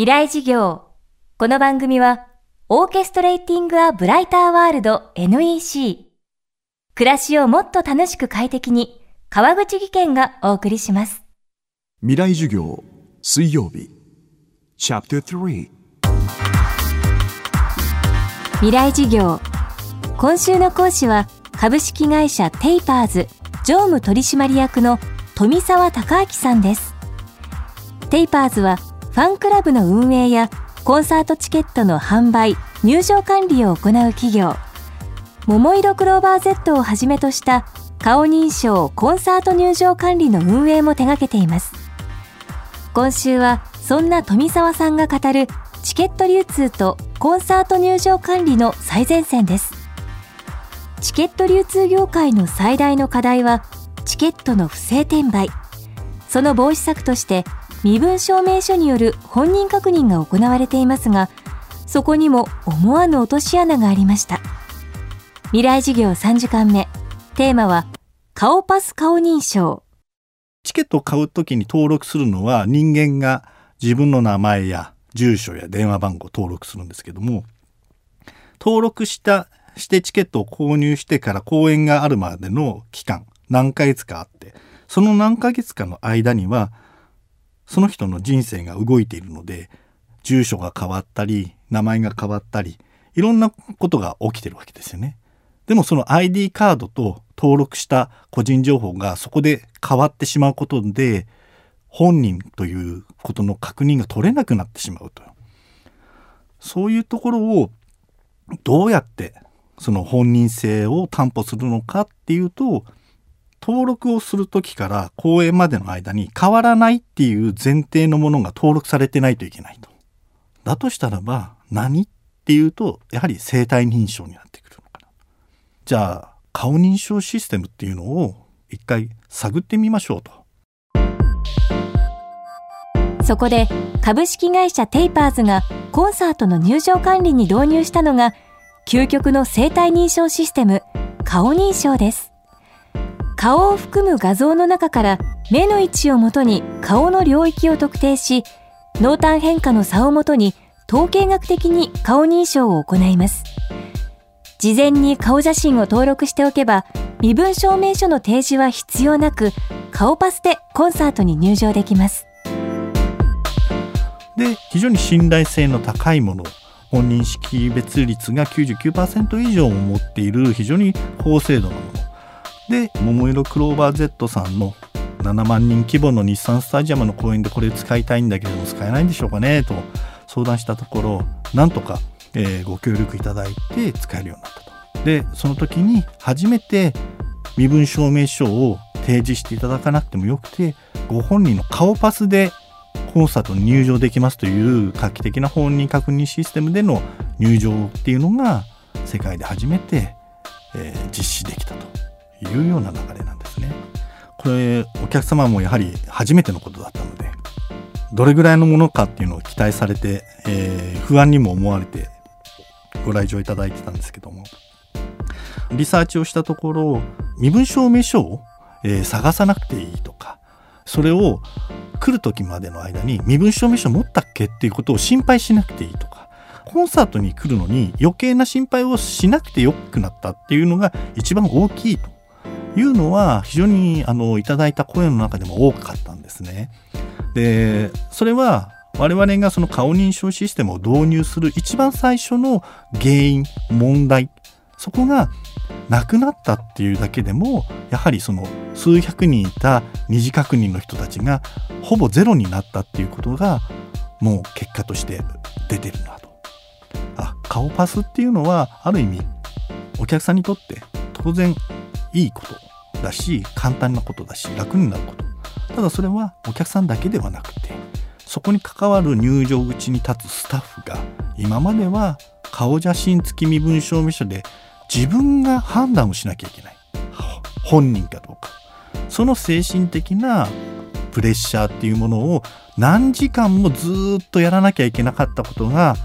未来事業。この番組は、オーケストレーティング・ア・ブライター・ワールド NEC。暮らしをもっと楽しく快適に、川口義賢がお送りします。未来授業水曜日チャプター3未来事業。今週の講師は、株式会社テイパーズ常務取締役の富澤隆明さんです。テイパーズは、ファンクラブの運営やコンサートチケットの販売、入場管理を行う企業。桃色クローバー Z をはじめとした顔認証コンサート入場管理の運営も手掛けています。今週はそんな富澤さんが語るチケット流通とコンサート入場管理の最前線です。チケット流通業界の最大の課題はチケットの不正転売。その防止策として身分証明書による本人確認が行われていますが、そこにも思わぬ落とし穴がありました。未来事業3時間目。テーマは顔パス顔認証。チケットを買うときに登録するのは人間が自分の名前や住所や電話番号を登録するんですけども登録したしてチケットを購入してから公演があるまでの期間何ヶ月かあってその何ヶ月かの間にはその人の人生が動いているので住所が変わったり名前が変わったりいろんなことが起きてるわけですよね。でもその ID カードと登録した個人情報がそこで変わってしまうことで本人ということの確認が取れなくなってしまうとそういうところをどうやってその本人性を担保するのかっていうと登録をする時から公演までの間に変わらないっていう前提のものが登録されてないといけないと。だとしたらば何っていうとやはり生体認証になってくるのかな。じゃあ顔認証システムっていうのを一回探ってみましょうと。そこで株式会社テイパーズがコンサートの入場管理に導入したのが究極の生体認証システム顔認証です。顔を含む画像の中から目の位置をもとに顔の領域を特定し濃淡変化の差をもとに統計学的に顔認証を行います。事前に顔写真を登録しておけば身分証明書の提示は必要なく顔パスでコンサートに入場できます。で非常に信頼性の高いもの本人識別率が99%以上を持っている非常に高精度なもので桃色クローバー Z さんの7万人規模の日産スタジアムの公演でこれ使いたいんだけども使えないんでしょうかねと相談したところなんとか、えーご協力いただいて使えるようになったと。でその時に初めて身分証明書を提示していただかなくてもよくてご本人の顔パスでコンサートに入場できますという画期的な本人確認システムでの入場っていうのが世界で初めて、いうような流れなんですね。これお客様もやはり初めてのことだったのでどれぐらいのものかっていうのを期待されて、えー不安にも思われてご来場いただいてたんですけどもリサーチをしたところ身分証明書を、えー探さなくていいとかそれを来る時までの間に身分証明書持ったっけっていうことを心配しなくていいとかコンサートに来るのに余計な心配をしなくてよくなったっていうのが一番大きいというのは非常にあのいただいた声の中でも多かったんですね。でそれは我々がその顔認証システムを導入する一番最初の原因問題そこがなくなったっていうだけでもやはりその数百人いた二次確認の人たちがほぼゼロになったっていうことがもう結果として出てるなと。あ顔パスっていうのはある意味お客さんにとって当然いいことだし簡単なことだし楽になること。ただそれはお客さんだけではなくてそこに関わる入場口に立つスタッフが今までは顔写真付き身分証明書で自分が判断をしなきゃいけない。本人かどうか。その精神的なプレッシャーっていうものを何時間もずっとやらなきゃいけなかったことが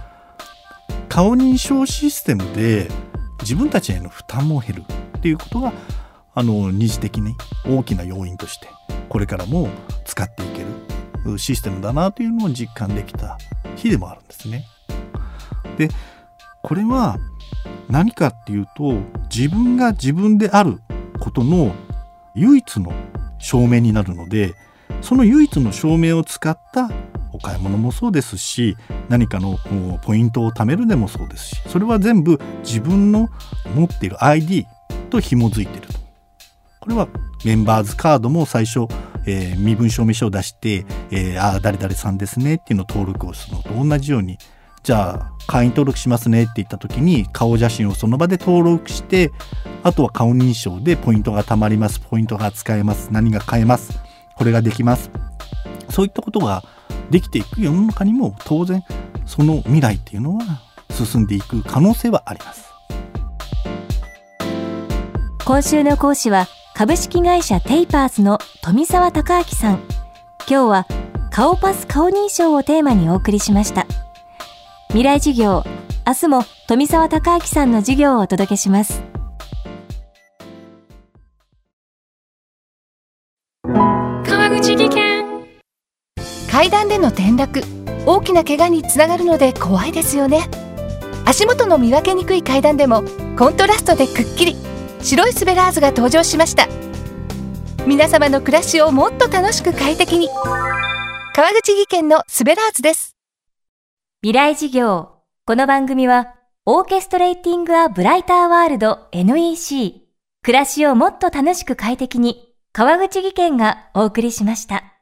顔認証システムで自分たちへの負担も減るっていうことがあの二次的に大きな要因としてこれからも使っていけるシステムだなというのを実感できた日でもあるんですね。でこれは何かっていうと自分が自分であることの唯一の証明になるのでその唯一の証明を使ったお買い物もそうですし何かのポイントを貯めるでもそうですしそれは全部自分の持っている ID と紐づいているこれはメンバーズカードも最初、えー、身分証明書を出して、えー、ああ誰々さんですねっていうのを登録をするのと同じようにじゃあ会員登録しますねって言った時に顔写真をその場で登録してあとは顔認証でポイントが貯まりますポイントが使えます何が買えますこれができます。そういったことができていく世の中にも当然その未来っていうのは進んでいく可能性はあります。今週の講師は株式会社テイパーズの富澤孝明さん。今日は顔パス顔認証をテーマにお送りしました。未来授業明日も富澤孝明さんの授業をお届けします。川口技研。階段での転落。大きな怪我につながるので怖いですよね。足元の見分けにくい階段でもコントラストでくっきり白いスベラーズが登場しました。皆様の暮らしをもっと楽しく快適に。川口技研のスベラーズです。未来事業。この番組はオーケストレーティングアブライターワールド NEC 暮らしをもっと楽しく快適に川口技研がお送りしました。